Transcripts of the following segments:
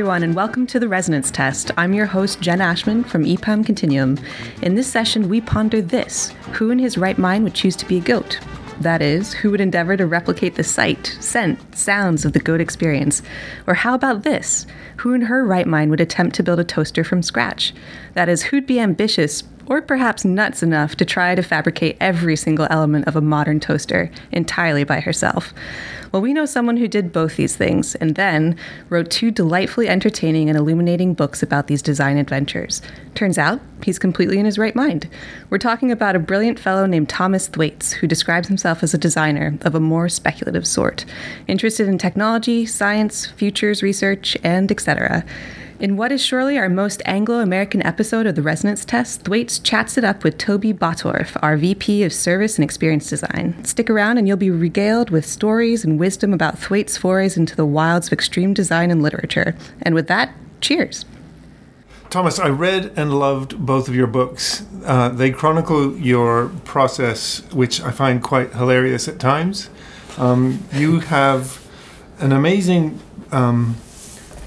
everyone, and welcome to the Resonance Test. I'm your host, Jen Ashman from EPAM Continuum. In this session, we ponder this Who in his right mind would choose to be a goat? That is, who would endeavor to replicate the sight, scent, sounds of the goat experience? Or how about this? Who in her right mind would attempt to build a toaster from scratch? That is, who'd be ambitious or perhaps nuts enough to try to fabricate every single element of a modern toaster entirely by herself. Well, we know someone who did both these things and then wrote two delightfully entertaining and illuminating books about these design adventures. Turns out he's completely in his right mind. We're talking about a brilliant fellow named Thomas Thwaites, who describes himself as a designer of a more speculative sort, interested in technology, science, futures research, and etc. In what is surely our most Anglo American episode of the Resonance Test, Thwaites chats it up with Toby Bottorf, our VP of Service and Experience Design. Stick around and you'll be regaled with stories and wisdom about Thwaites' forays into the wilds of extreme design and literature. And with that, cheers. Thomas, I read and loved both of your books. Uh, they chronicle your process, which I find quite hilarious at times. Um, you have an amazing um,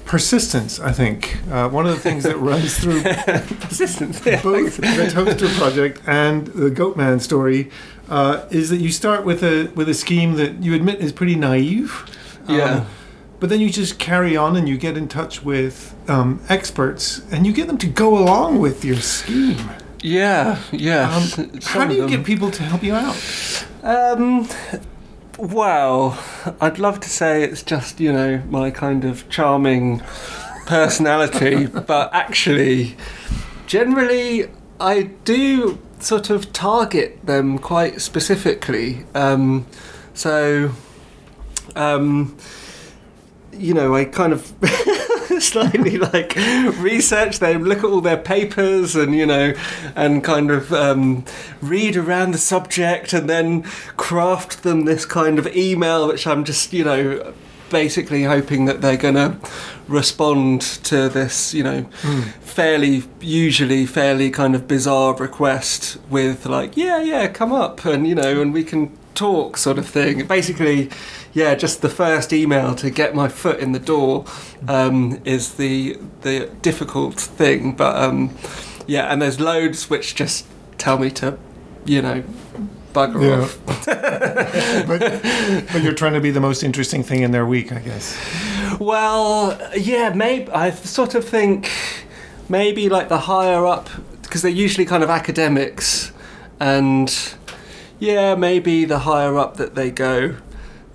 persistence, I think. Uh, one of the things that runs through persistence, yeah, both the Toaster Project and the Goatman story uh, is that you start with a with a scheme that you admit is pretty naive. Um, yeah. But then you just carry on and you get in touch with um, experts and you get them to go along with your scheme. Yeah, yeah. Um, how do you get people to help you out? Well, I'd love to say it's just, you know, my kind of charming personality, but actually, generally, I do sort of target them quite specifically. Um, so, um, you know, I kind of slightly like research them, look at all their papers, and you know, and kind of um, read around the subject, and then craft them this kind of email, which I'm just you know basically hoping that they're going to respond to this, you know, mm. fairly, usually fairly kind of bizarre request with like, yeah, yeah, come up and, you know, and we can talk sort of thing. Basically, yeah, just the first email to get my foot in the door um, is the the difficult thing. But um, yeah, and there's loads which just tell me to, you know, bugger yeah. off. but, but, you're trying to be the most interesting thing in their week, I guess. Well, yeah, maybe I sort of think maybe like the higher up because they're usually kind of academics and yeah maybe the higher up that they go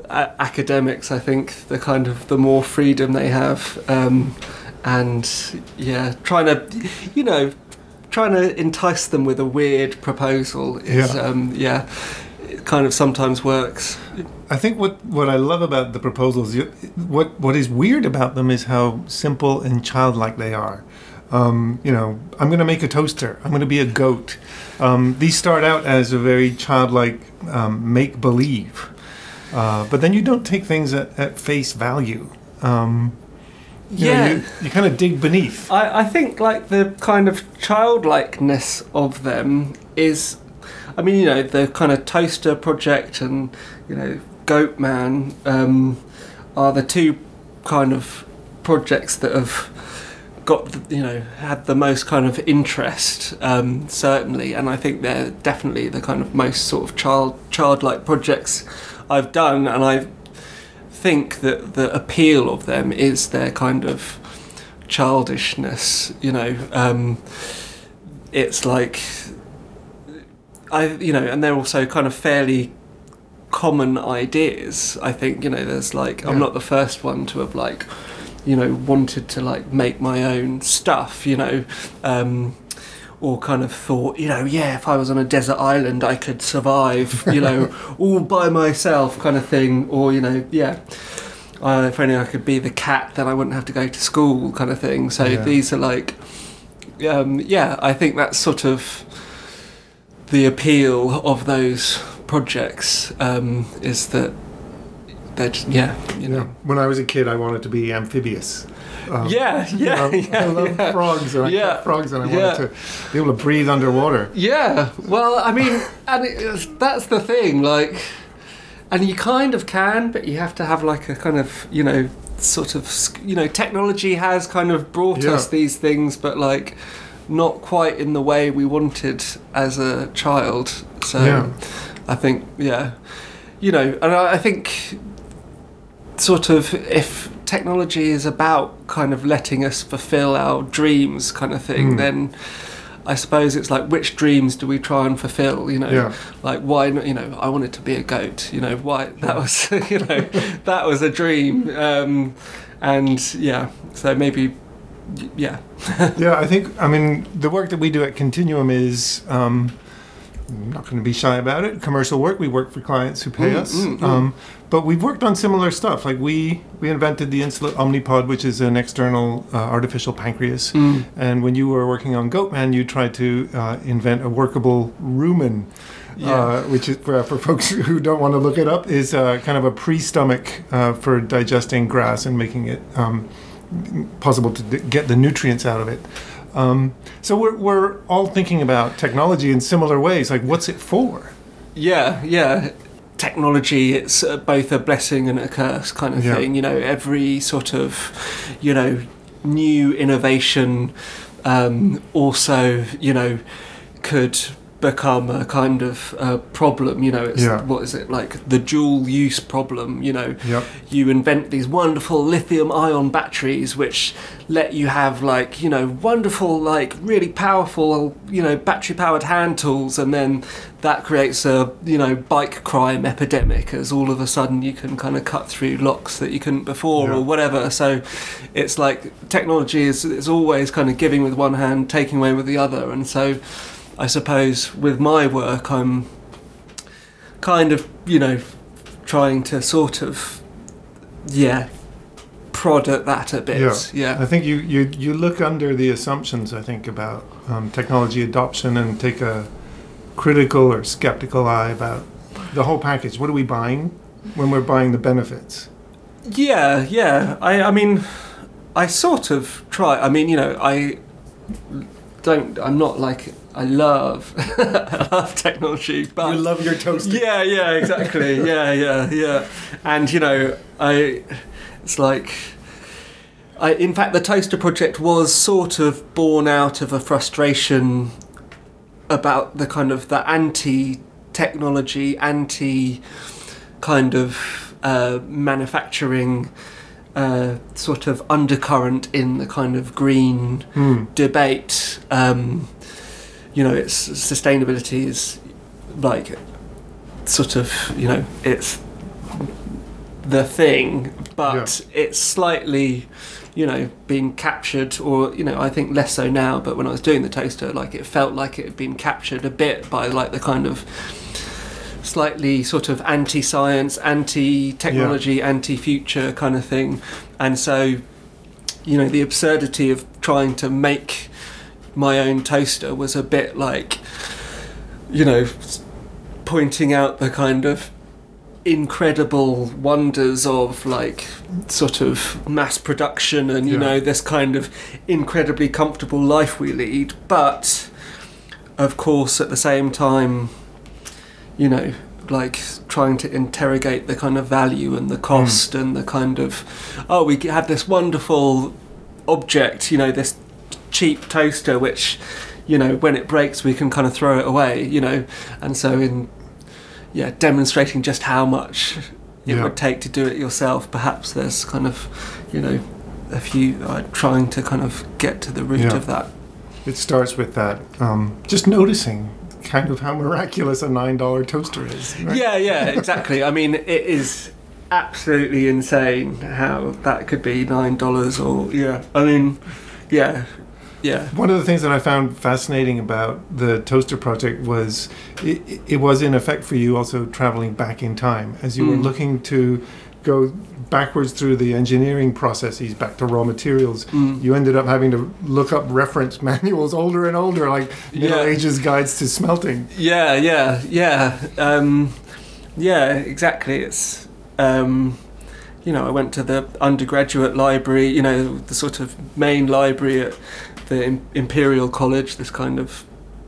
academics, I think the kind of the more freedom they have, um, and yeah, trying to, you know, trying to entice them with a weird proposal is yeah, um, yeah it kind of sometimes works. I think what, what I love about the proposals, what what is weird about them is how simple and childlike they are. Um, you know, I'm going to make a toaster. I'm going to be a goat. Um, these start out as a very childlike um, make believe. Uh, but then you don't take things at, at face value. Um, you yeah, know, you, you, kind of dig beneath. I, I think like the kind of childlikeness of them is, I mean, you know, the kind of toaster project and you know, Goatman um, are the two kind of projects that have got you know had the most kind of interest um, certainly and I think they're definitely the kind of most sort of child childlike projects I've done, and I think that the appeal of them is their kind of childishness. You know, um, it's like I, you know, and they're also kind of fairly common ideas. I think you know, there's like yeah. I'm not the first one to have like you know wanted to like make my own stuff. You know. Um, or kind of thought, you know, yeah, if I was on a desert island, I could survive, you know, all by myself, kind of thing, or you know, yeah. Uh, if only I could be the cat, then I wouldn't have to go to school, kind of thing. So yeah. these are like, um, yeah, I think that's sort of the appeal of those projects um, is that yeah, you know. Yeah. When I was a kid, I wanted to be amphibious. Um, yeah, yeah, you know, yeah, I love yeah. frogs, and I yeah. frogs, and I yeah. wanted to be able to breathe underwater. Yeah, well, I mean, and it, that's the thing, like, and you kind of can, but you have to have like a kind of, you know, sort of you know technology has kind of brought us these things, but like not quite in the way we wanted as a child. So. I think yeah, you know, and I, I think sort of if technology is about kind of letting us fulfill our dreams kind of thing Mm. then i suppose it's like which dreams do we try and fulfill you know Yeah. like why not you know i wanted to be a goat you know why that was you know that was a dream um and yeah so maybe yeah yeah, I think, I mean, the work that we do at Continuum is, um, I'm not going to be shy about it, commercial work. We work for clients who pay Mm, us. mm, mm. Um, but we've worked on similar stuff. Like we, we invented the Insulet Omnipod, which is an external uh, artificial pancreas. Mm. And when you were working on Goatman, you tried to uh, invent a workable rumen. Yeah. Uh, which is for, for folks who don't want to look it up is uh, kind of a pre-stomach uh, for digesting grass and making it um, possible to d- get the nutrients out of it. Um, so we're, we're all thinking about technology in similar ways. Like, what's it for? Yeah, yeah. Technology, it's uh, both a blessing and a curse kind of Yeah. thing. You know, every sort of, you know, new innovation um, also, you know, could become a kind of uh, problem. You know, it's Yeah. what is it like the dual use problem? You know, Yep. you invent these wonderful lithium ion batteries which let you have like you know wonderful like really powerful you know battery powered hand tools and then that creates a you know bike crime epidemic as all of a sudden you can kind of cut through locks that you couldn't before Yeah. or whatever so it's like technology is is always kind of giving with one hand taking away with the other and so i suppose with my work i'm kind of you know trying to sort of yeah prod at that a bit Yeah. yeah I think you, you, you look under the assumptions, I think, about um, technology adoption and take a critical or skeptical eye about the whole package. What are we buying when we're buying the benefits? Yeah, yeah. I, I mean, I sort of try. I mean, you know, I don't. I'm not like I love, I love technology, but you love your toaster. yeah, yeah, exactly. yeah, yeah, yeah. And you know, I. It's like. I, in fact, the Toaster Project was sort of born out of a frustration about the kind of the anti-technology, anti kind of uh, manufacturing uh, sort of undercurrent in the kind of green Hmm. debate. Um, you know, it's sustainability is like sort of you know it's the thing, but it's slightly you know being captured or you know I think less so now. But when I was doing the toaster, like it felt like it had been captured a bit by like the kind of slightly sort of anti-science, anti-technology, anti-future kind of thing, and so you know the absurdity of trying to make my own toaster was a bit like you know pointing out the kind of incredible wonders of like sort of mass production and you Yeah. know this kind of incredibly comfortable life we lead. But of course at the same time you know like trying to interrogate the kind of value and the cost and the kind of oh we have this wonderful object you know this cheap toaster which you know when it breaks we can kind of throw it away you know and so in yeah demonstrating just how much it Yeah. would take to do it yourself perhaps there's kind of you know a few uh, trying to kind of get to the root Yeah. of that It starts with that, um, just noticing kind of how miraculous a $9 toaster is. right? Yeah, yeah, exactly. I mean, it is absolutely insane how that could be nine dollars or yeah. I mean, yeah, yeah, One of the things that I found fascinating about the Toaster Project was it, it was in effect for you also traveling back in time as you were Mm. looking to go backwards through the engineering processes back to raw materials. Mm. You ended up having to look up reference manuals older and older, like Middle Yeah. Ages guides to smelting. yeah, yeah, yeah, um, yeah. Exactly. It's um, you know, I went to the undergraduate library. You know, the sort of main library at the Imperial College. This kind of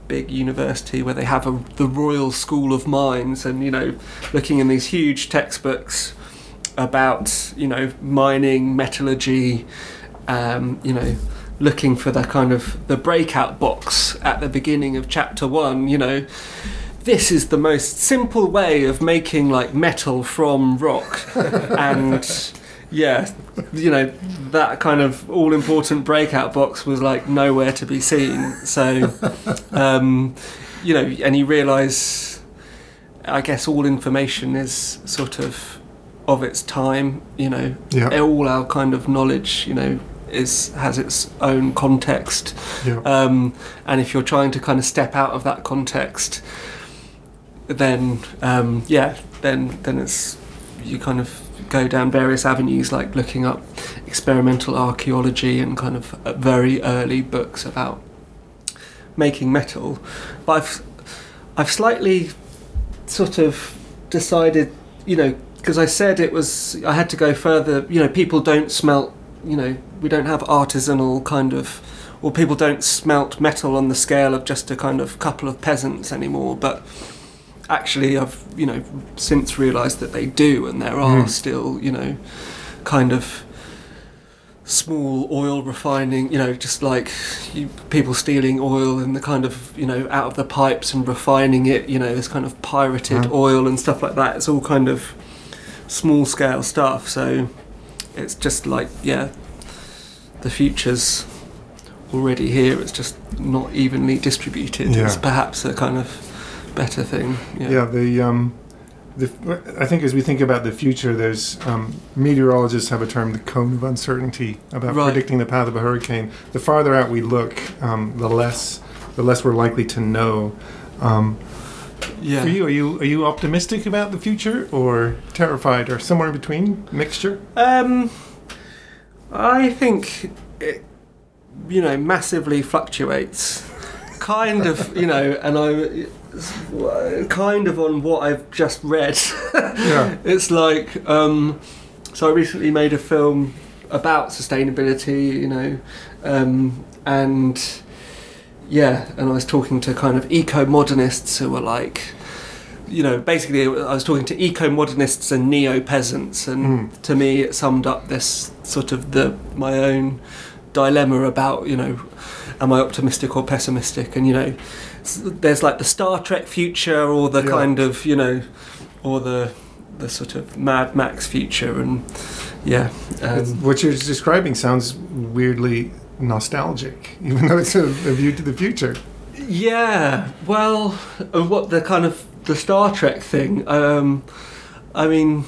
big university where they have a, the Royal School of Mines, and you know, looking in these huge textbooks about you know mining, metallurgy, um, you know looking for the kind of the breakout box at the beginning of chapter one. You know, this is the most simple way of making like metal from rock, and yeah, you know that kind of all important breakout box was like nowhere to be seen. So, um, you know, and you realise, I guess all information is sort of of its time. You know, Yeah. all our kind of knowledge, you know, is has its own context. Yeah. Um, and if you're trying to kind of step out of that context, then um, yeah, then then it's you kind of go down various avenues like looking up experimental archaeology and kind of uh, very early books about making metal. But I've I've slightly sort of decided, you know, because I said it was I had to go further. You know, people don't smelt. You know, we don't have artisanal kind of, or people don't smelt metal on the scale of just a kind of couple of peasants anymore. But actually, I've you know since realised that they do, and there are Mm. still you know, kind of small oil refining, you know, just like you, people stealing oil and the kind of, you know, out of the pipes and refining it, you know, this kind of pirated Right. oil and stuff like that. It's all kind of small scale stuff. So it's just like, yeah, the future's already here. It's just not evenly distributed. Yeah. It's perhaps a kind of better thing. Yeah. Yeah, the um, the I think as we think about the future, there's um, meteorologists have a term, the cone of uncertainty, about Right. predicting the path of a hurricane. The farther out we look, um, the less the less we're likely to know. Um, Yeah. For you, are you are you optimistic about the future, or terrified, or somewhere in between, mixture? Um, I think it, you know, massively fluctuates. Kind of, you know, and I kind of on what I've just read. Yeah. It's like, um, so I recently made a film about sustainability, you know, um, and yeah, and I was talking to kind of eco modernists who were like, you know, basically I was talking to eco modernists and neo peasants, and Mm. to me it summed up this sort of the my own dilemma about you know, am I optimistic or pessimistic, and you know, there's like the Star Trek future or the Yeah. kind of you know, or the the sort of Mad Max future, and yeah, um, what you're describing sounds weirdly nostalgic, even though it's a, a view to the future. Yeah, well, uh, what the kind of the Star Trek thing. Um, I mean,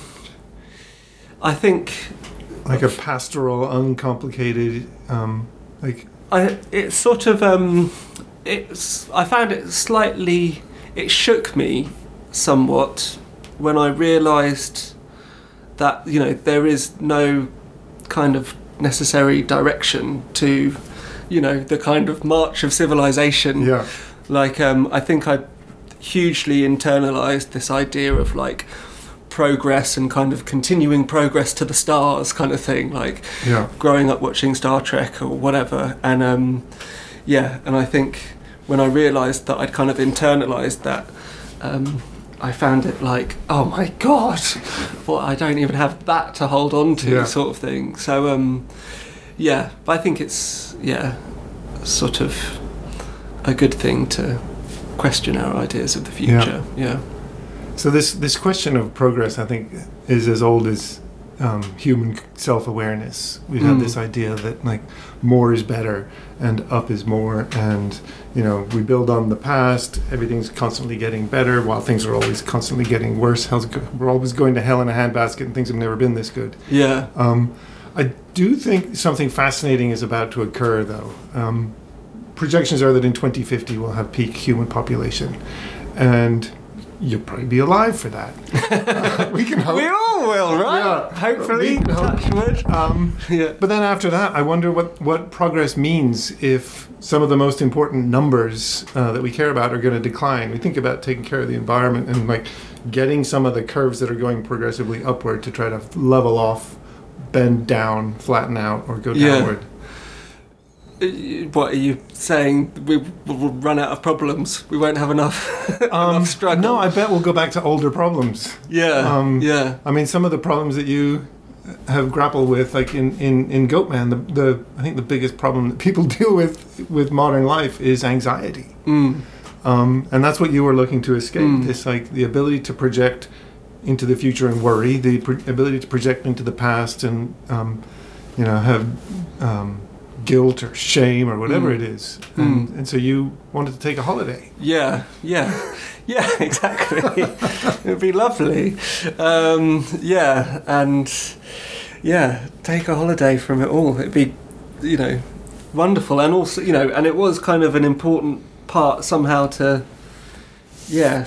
I think Like a pastoral, uncomplicated, um, like I it's sort of um, it's I found it slightly it shook me somewhat when I realised that you know there is no kind of necessary direction to you know the kind of march of civilization. Yeah, like um, I think I hugely internalized this idea of like progress and kind of continuing progress to the stars kind of thing like yeah, growing up watching Star Trek or whatever. And um, yeah and I think when I realized that I'd kind of internalized that um, I found it like oh my god well I don't even have that to hold on to Yeah. sort of thing so um, yeah but I think it's yeah sort of a good thing to question our ideas of the Yeah. future yeah So this this question of progress, I think, is as old as um, human self awareness. We have Mm. this idea that like more is better and up is more, and you know we build on the past. Everything's constantly getting better, while things are always constantly getting worse. Hell's go- we're always going to hell in a handbasket, and things have never been this good. yeah Um, I do think something fascinating is about to occur, though. Um, projections are that in 2050 we'll have peak human population, and you'll probably be alive for that. we can hope. we all will right Yeah. hopefully We can hope. touch wood Um, yeah but then after that, I wonder what, what progress means if some of the most important numbers uh, that we care about are going to decline. We think about taking care of the environment and like getting some of the curves that are going progressively upward to try to level off, bend down, flatten out, or go Yeah. downward. What are you saying? We will run out of problems. We won't have enough, enough struggle. Um, no, I bet we'll go back to older problems. yeah, um, yeah, I mean, some of the problems that you have grappled with, like in, in, in Goatman, the, the I think the biggest problem that people deal with with modern life is anxiety, mm, um, and that's what you were looking to escape. Mm. This like the ability to project into the future and worry, the pro- ability to project into the past and um, you know have um, guilt or shame or whatever Mm. it is, and, Mm. and so you wanted to take a holiday. yeah, yeah, yeah. Exactly. It'd be lovely. Um, yeah, and yeah, take a holiday from it all. It'd be, you know, wonderful, and also, you know, and it was kind of an important part somehow to, yeah,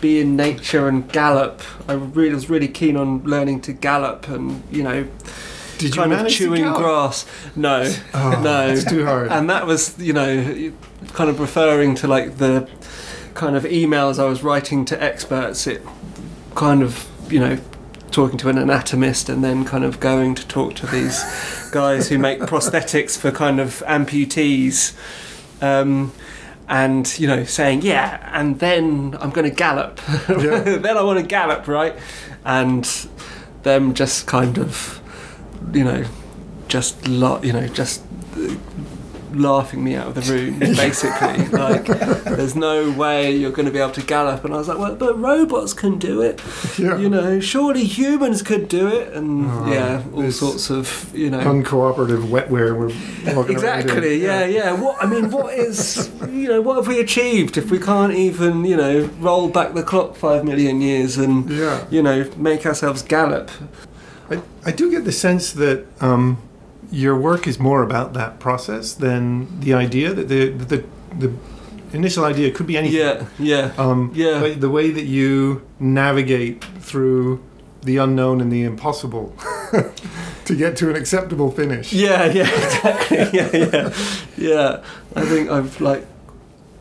be in nature and gallop. I really was really keen on learning to gallop, and you know, Did you kind of to chewing grass. No, Oh, no, it's too hard. and that was, you know, kind of referring to like the kind of emails I was writing to experts. It kind of, you know, talking to an anatomist and then kind of going to talk to these guys who make prosthetics for kind of amputees. Um, and you know, saying yeah, and then I'm going to gallop. Yeah. then I want to gallop, right? And them just kind of, you know, just la- you know, just uh, laughing me out of the room, basically. like, there's no way you're going to be able to gallop. And I was like, well, but robots can do it. Yeah. You know, surely humans could do it. And Oh, yeah, all sorts of, you know. uncooperative wetware we're walking around in. Exactly. Yeah, yeah. What I mean, what is you know, what have we achieved if we can't even you know roll back the clock five million years and Yeah. you know make ourselves gallop? I, I do get the sense that um, your work is more about that process than the idea that the the, the initial idea could be anything. Yeah, yeah, Um, Yeah. But the way that you navigate through the unknown and the impossible to get to an acceptable finish. yeah, yeah. Exactly. Yeah, yeah, yeah. I think I've like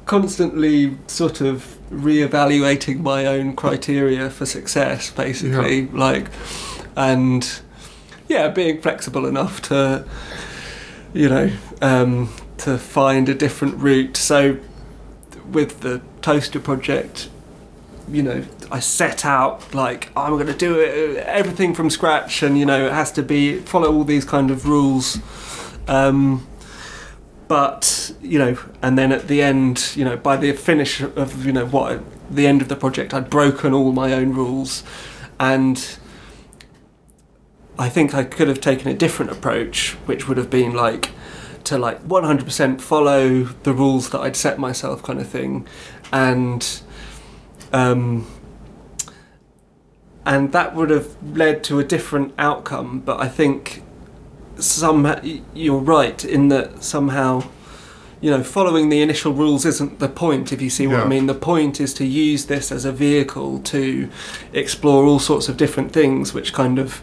constantly sort of reevaluating my own criteria for success, basically. Like, and yeah, being flexible enough to, you know, um, to find a different route. So, with the toaster project, you know, I set out like I'm going to do it everything from scratch, and you know, it has to be follow all these kind of rules. Um, but you know, and then at the end, you know, by the finish of you know what the end of the project, I'd broken all my own rules, and I think I could have taken a different approach, which would have been like to like 100% follow the rules that I'd set myself, kind of thing, and um, and that would have led to a different outcome. But I think some you're right in that somehow you know following the initial rules isn't the point if you see what Yeah. i mean the point is to use this as a vehicle to explore all sorts of different things which kind of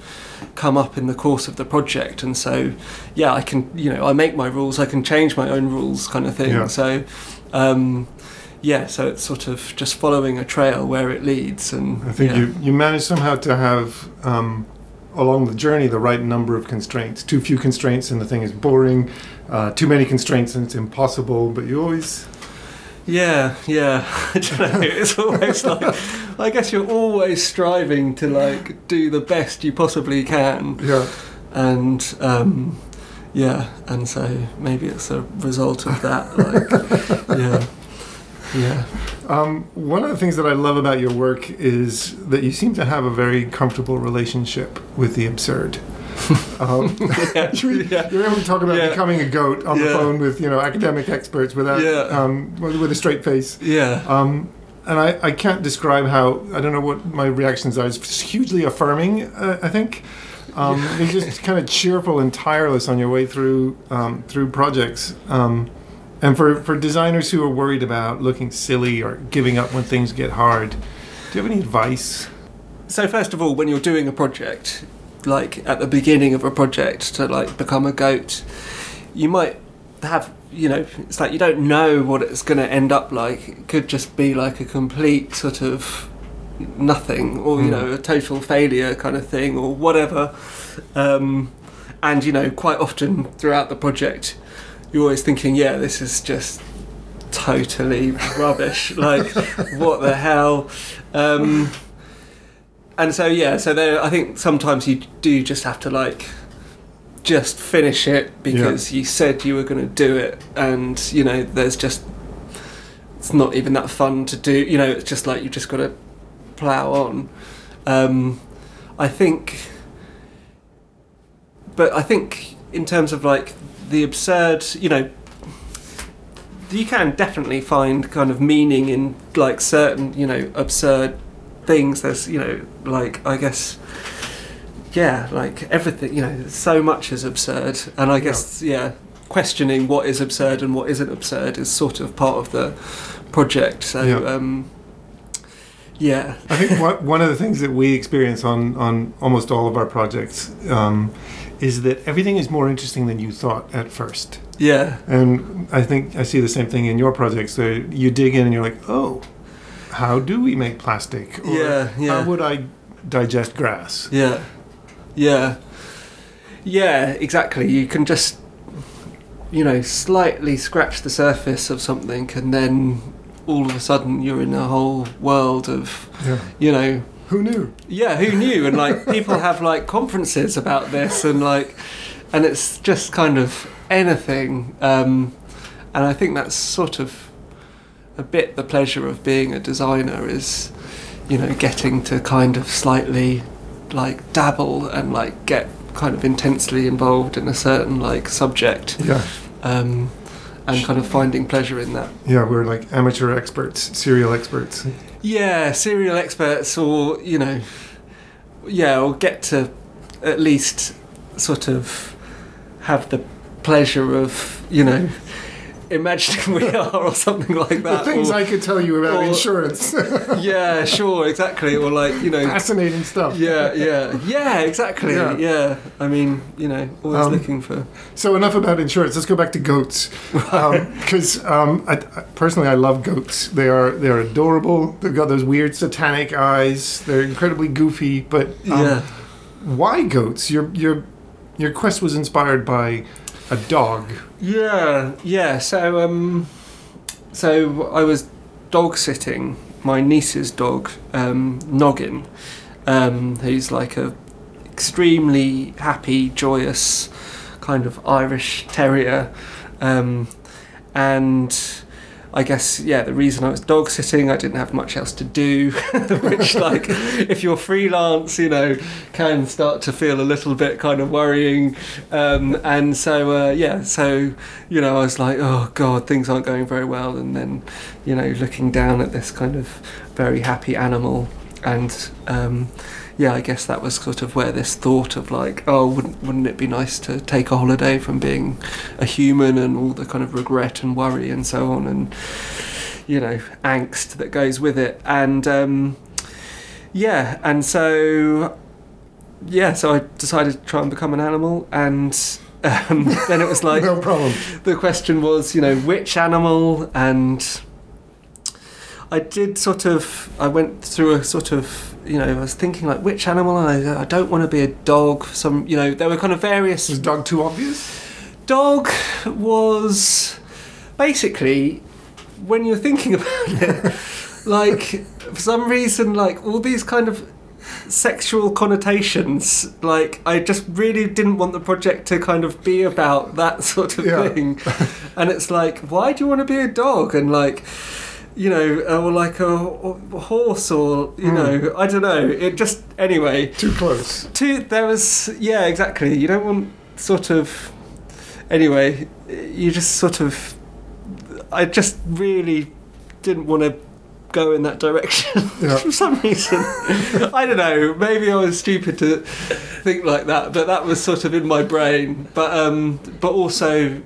come up in the course of the project and so yeah i can you know i make my rules i can change my own rules kind of thing Yeah. so um yeah so it's sort of just following a trail where it leads and I think yeah. you, you managed somehow to have um, along the journey the right number of constraints. Too few constraints and the thing is boring. Uh, too many constraints and it's impossible. But you always Yeah, yeah. I don't know. It's always like I guess you're always striving to like do the best you possibly can, yeah. and um, yeah, and so maybe it's a result of that. Like, yeah, yeah, Um, one of the things that I love about your work is that you seem to have a very comfortable relationship with the absurd. Um, yeah, you, yeah. You're able to talk about Yeah. becoming a goat on the phone with you know academic experts without um, with, a straight face. yeah. Um, and I, I can't describe how I don't know what my reactions are. It's hugely affirming. Uh, I think um, you're just kind of cheerful and tireless on your way through um, through projects. Um, and for, for designers who are worried about looking silly or giving up when things get hard, do you have any advice? So first of all, when you're doing a project, like at the beginning of a project to like become a goat, you might have you know it's like you don't know what it's going to end up like. It could just be like a complete sort of nothing, or you Mm. know a total failure kind of thing, or whatever. Um, and you know quite often throughout the project, you're always thinking, yeah, this is just totally rubbish. like, what the hell? Um, and so yeah, so there. I think sometimes you do just have to like just finish it because you said you were going to do it, and you know, there's just it's not even that fun to do. You know, it's just like you've just got to plow on. Um, I think, but I think in terms of like the absurd, you know, you can definitely find kind of meaning in like certain, you know, absurd things. There's, you know, like I guess, yeah, like everything. You know, so much is absurd, and I guess, yeah, questioning what is absurd and what isn't absurd is sort of part of the project. So, Yeah. um, yeah, I think one, one of the things that we experience on, on almost all of our projects um, is that everything is more interesting than you thought at first. yeah, And I think I see the same thing in your projects. So you dig in and you're like, oh, how do we make plastic? Or Yeah, yeah. How would I digest grass? Yeah, yeah, yeah. Exactly. You can just, you know, slightly scratch the surface of something, and then all of a sudden you're in a whole world of, Yeah. you know, Who knew? yeah, who knew? And like people have like conferences about this, and like, and it's just kind of anything. Um, and I think that's sort of a bit the pleasure of being a designer is, you know, getting to kind of slightly like dabble and like get kind of intensely involved in a certain like subject, Yeah. um, and kind of finding pleasure in that. Yeah, we're like amateur experts, serial experts. Yeah, serial experts, or you know, yeah, or get to at least sort of have the pleasure of you know imagining we are or something like that. The things or- I could tell you about or- insurance. yeah, sure, exactly, or like you know. Fascinating stuff. Yeah, yeah, yeah, exactly. Yeah. Yeah. I mean, you know, always Um, looking for. So enough about insurance. Let's go back to goats. Because um, I, I- personally, I love goats. They are they are adorable. They've got those weird satanic eyes. They're incredibly goofy. But um, yeah. why goats? Your your your quest was inspired by a dog. Yeah, yeah. So, um, so I was dog sitting my niece's dog, um, Noggin, um, who's like a extremely happy, joyous kind of Irish terrier, um, and. I guess yeah. The reason I was dog sitting, I didn't have much else to do, which like if you're freelance, you know, can start to feel a little bit kind of worrying. Um, and so uh, yeah, so you know, I was like, oh god, things aren't going very well. And then, you know, looking down at this kind of very happy animal, and um, yeah, I guess that was sort of where this thought of like, oh, wouldn't wouldn't it be nice to take a holiday from being a human and all the kind of regret and worry and so on and you know angst that goes with it and um, yeah and so yeah so I decided to try and become an animal and um, then it was like no problem. the question was, you know, which animal, and I did sort of, I went through a sort of, you know, I was thinking like, which animal? I, I don't want to be a dog. Some, you know, there were kind of various. Was dog too obvious? Dog was basically when you're thinking about it, like for some reason, like all these kind of sexual connotations like i just really didn't want the project to kind of be about that sort of Yeah. thing and it's like why do you want to be a dog and like you know or like a, a horse or you Hmm. know i don't know it just anyway Too close. Two, there was yeah exactly you don't want sort of anyway you just sort of i just really didn't want to go in that direction Yeah. for some reason i don't know maybe i was stupid to think like that but that was sort of in my brain but um but also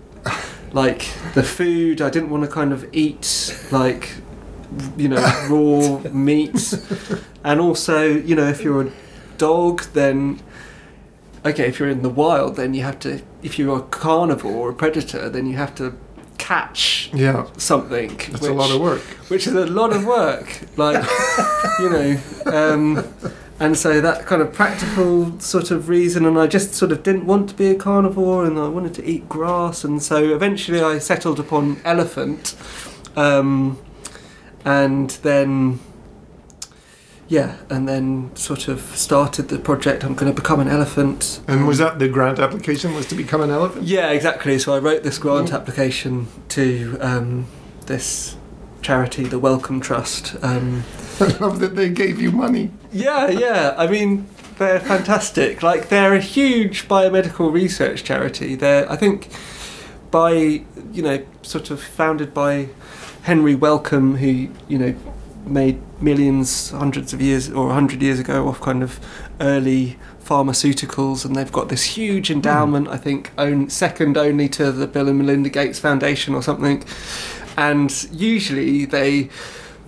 like the food i didn't want to kind of eat like you know raw meat and also you know if you're a dog then okay if you're in the wild then you have to if you're a carnivore or a predator then you have to catch Yeah, something that's a lot of work. which is a lot of work. Like you know um, and so that kind of practical sort of reason, and I just sort of didn't want to be a carnivore, and I wanted to eat grass, and so eventually I settled upon elephant, um, and then yeah, and then sort of started the project. I'm going to become an elephant. And was that the grant application? Was to become an elephant? Yeah, exactly. So I wrote this grant application to um, this charity, the Wellcome Trust. Um, I love that they gave you money. Yeah, yeah. I mean, they're fantastic. Like they're a huge biomedical research charity. They're, I think, by you know, sort of founded by Henry Wellcome, who you know made millions, hundreds of years or hundred years ago off kind of early pharmaceuticals, and they've got this huge endowment. I think own, second only to the Bill and Melinda Gates Foundation or something. And usually they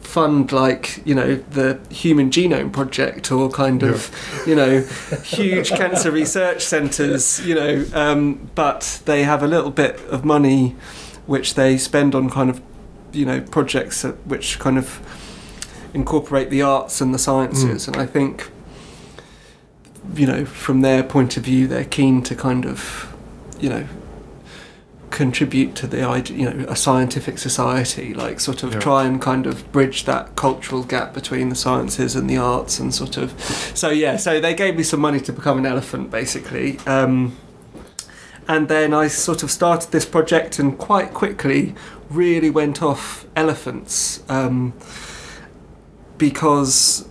fund like you know the Human Genome Project or kind of you know huge cancer research centres. You know, um, but they have a little bit of money which they spend on kind of you know projects which kind of incorporate the arts and the sciences. And i think you know from their point of view they're keen to kind of you know contribute to the idea you know a scientific society like sort of Yeah. try and kind of bridge that cultural gap between the sciences and the arts and sort of so yeah so they gave me some money to become an elephant basically um, and then I sort of started this project and quite quickly really went off elephants um, because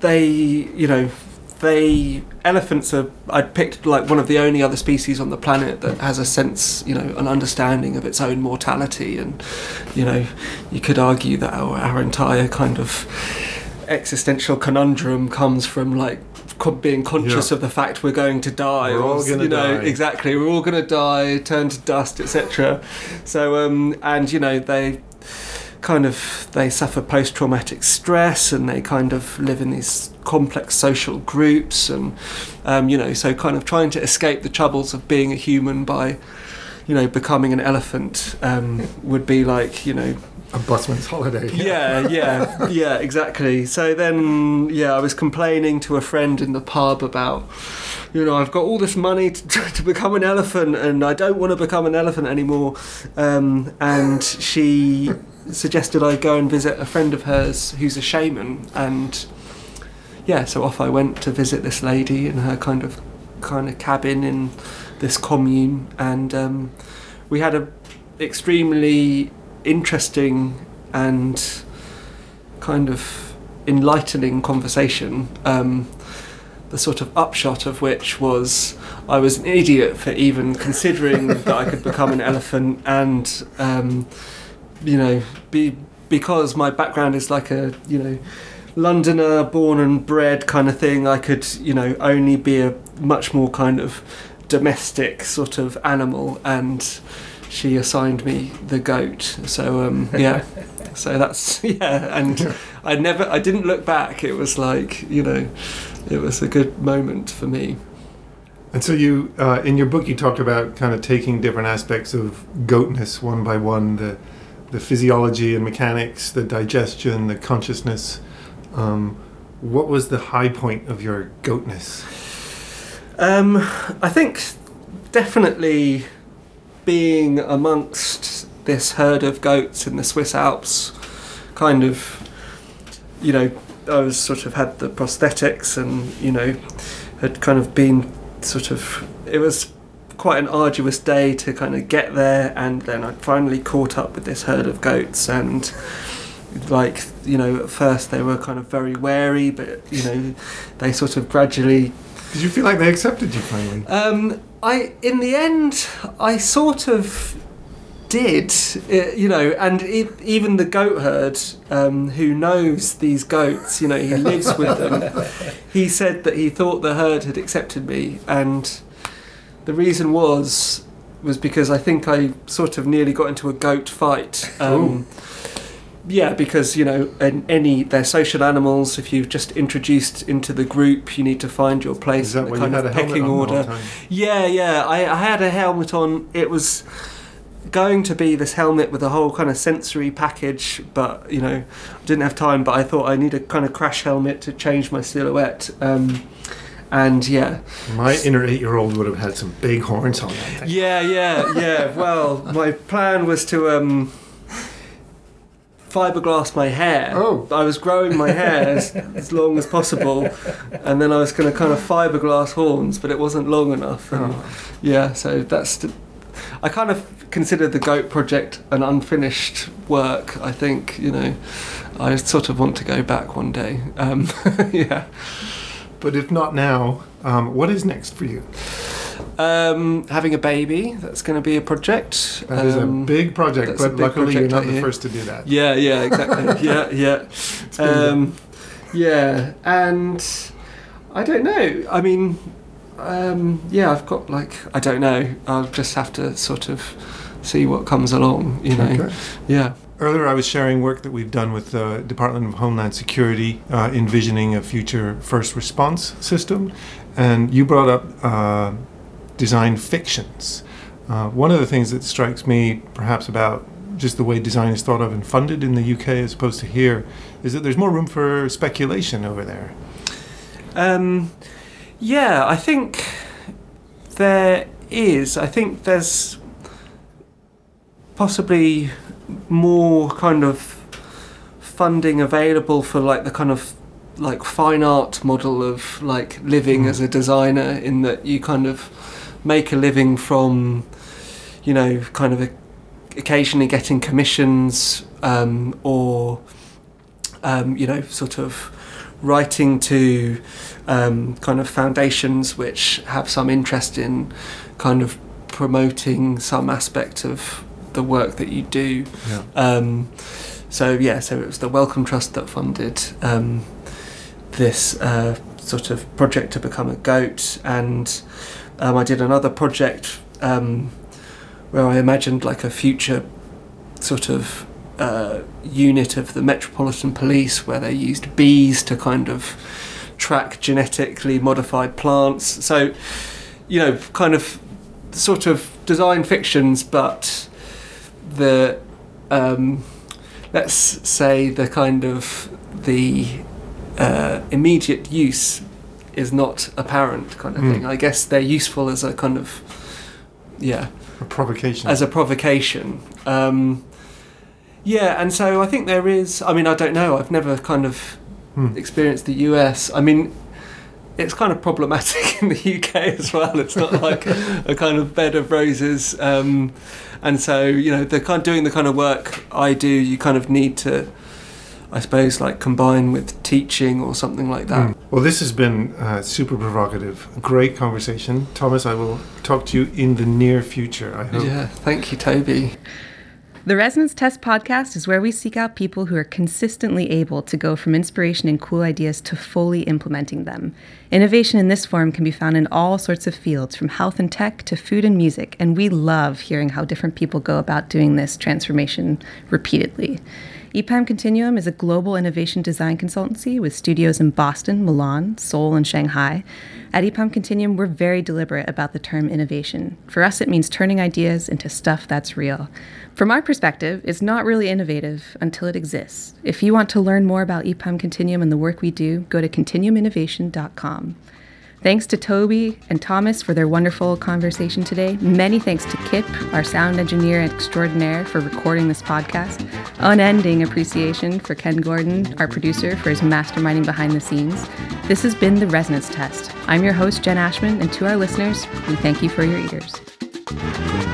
they, you know, they elephants are. I picked like one of the only other species on the planet that has a sense, you know, an understanding of its own mortality, and you know, you could argue that our, our entire kind of existential conundrum comes from like co- being conscious Yeah. of the fact we're going to die We're all gonna you know die. exactly we're all going to die turn to dust etc so um and you know they kind of they suffer post-traumatic stress and they kind of live in these complex social groups and um, you know so kind of trying to escape the troubles of being a human by you know becoming an elephant um, would be like you know A busman's holiday. yeah, yeah, yeah, exactly. So then, yeah, I was complaining to a friend in the pub about, you know, I've got all this money to, to become an elephant and I don't want to become an elephant anymore. Um, and she suggested I go and visit a friend of hers who's a shaman. And yeah, so off I went to visit this lady in her kind of kind of cabin in this commune, and um, we had a extremely interesting and kind of enlightening conversation. Um, the sort of upshot of which was I was an idiot for even considering that I could become an elephant, and um, you know, be because my background is like a you know Londoner, born and bred kind of thing. I could you know only be a much more kind of domestic sort of animal, and she assigned me the goat. So um, yeah, so that's yeah, and I never, I didn't look back. It was like you know, it was a good moment for me. And so you, uh, in your book, you talked about kind of taking different aspects of goatness one by one, the the physiology and mechanics, the digestion, the consciousness. Um, what was the high point of your goatness? Um, I think definitely being amongst this herd of goats in the Swiss Alps, kind of, you know, I was sort of had the prosthetics and you know, had kind of been sort of. It was quite an arduous day to kind of get there, and then I finally caught up with this herd of goats and. Like you know, at first they were kind of very wary, but you know, they sort of gradually Did you feel like they accepted you finally? um, I, in the end, I sort of did, uh, you know, and e- even the goat herd, um, who knows these goats, you know, he lives with them. He said that he thought the herd had accepted me, and the reason was was because I think I sort of nearly got into a goat fight. Um, yeah, because you know, an, any they're social animals. If you've just introduced into the group, you need to find your place in the kind had of pecking order. Yeah, yeah. I, I had a helmet on. It was going to be this helmet with a whole kind of sensory package, but you know, didn't have time. But I thought I need a kind of crash helmet to change my silhouette. Um, and yeah, My inner eight-year-old would have had some big horns on that thing. yeah, yeah, yeah. Well, my plan was to um, fiberglass my hair. Oh. I was growing my hair as, as long as possible, and then I was going to kind of fiberglass horns, but it wasn't long enough. And, Yeah, so that's. The, I kind of consider the goat project an unfinished work. I think you know, I sort of want to go back one day. Um, yeah. But if not now, um, what is next for you? Um, having a baby, that's going to be a project. That is Um, a big project, but big luckily you're not the first to do that. Yeah, yeah, exactly. yeah, yeah. Um, yeah, and I don't know. I mean, um, yeah, I've got like I don't know. I'll just have to sort of see what comes along. You know. Okay. Yeah. Earlier, I was sharing work that we've done with the Department of Homeland Security, uh, envisioning a future first response system, and you brought up uh, design fictions. Uh, one of the things that strikes me, perhaps, about just the way design is thought of and funded in the UK as opposed to here, is that there's more room for speculation over there. Um, yeah, I think there is. I think there's possibly more kind of funding available for like the kind of like fine art model of like living Mm. as a designer in that you kind of make a living from you know kind of occasionally getting commissions um, or um, you know sort of writing to um, kind of foundations which have some interest in kind of promoting some aspect of the work that you do. Yeah. Um, so yeah, so it was the Wellcome Trust that funded um, this uh, sort of project to become a goat, and um, I did another project um, where I imagined like a future sort of uh, unit of the Metropolitan Police where they used bees to kind of track genetically modified plants. So, you know, kind of sort of design fictions, but the um, let's say the kind of the uh, immediate use is not apparent kind of Mm. thing. I guess they're useful as a kind of yeah A provocation. as a provocation. Um, yeah, and so I think there is. I mean, I don't know. I've never kind of Hmm. experienced the US. I mean, it's kind of problematic in the UK as well. It's not like a kind of bed of roses. Um, and so, you know, the kind of doing the kind of work I do, you kind of need to, I suppose, like combine with teaching or something like that. Mm. Well, this has been uh, super provocative. Great conversation. Thomas, I will talk to you in the near future, I hope. Yeah, thank you, Toby. The Resonance Test podcast is where we seek out people who are consistently able to go from inspiration and cool ideas to fully implementing them. Innovation in this form can be found in all sorts of fields, from health and tech to food and music, and we love hearing how different people go about doing this transformation repeatedly. EPAM Continuum is a global innovation design consultancy with studios in Boston, Milan, Seoul, and Shanghai. At EPAM Continuum, we're very deliberate about the term innovation. For us, it means turning ideas into stuff that's real. From our perspective, it's not really innovative until it exists. If you want to learn more about EPAM Continuum and the work we do, go to continuuminnovation.com. Thanks to Toby and Thomas for their wonderful conversation today. Many thanks to Kyp, our sound engineer extraordinaire, for recording this podcast. Unending appreciation for Ken Gordon, our producer, for his masterminding behind the scenes. This has been The Resonance Test. I'm your host, Jen Ashman, and to our listeners, we thank you for your ears.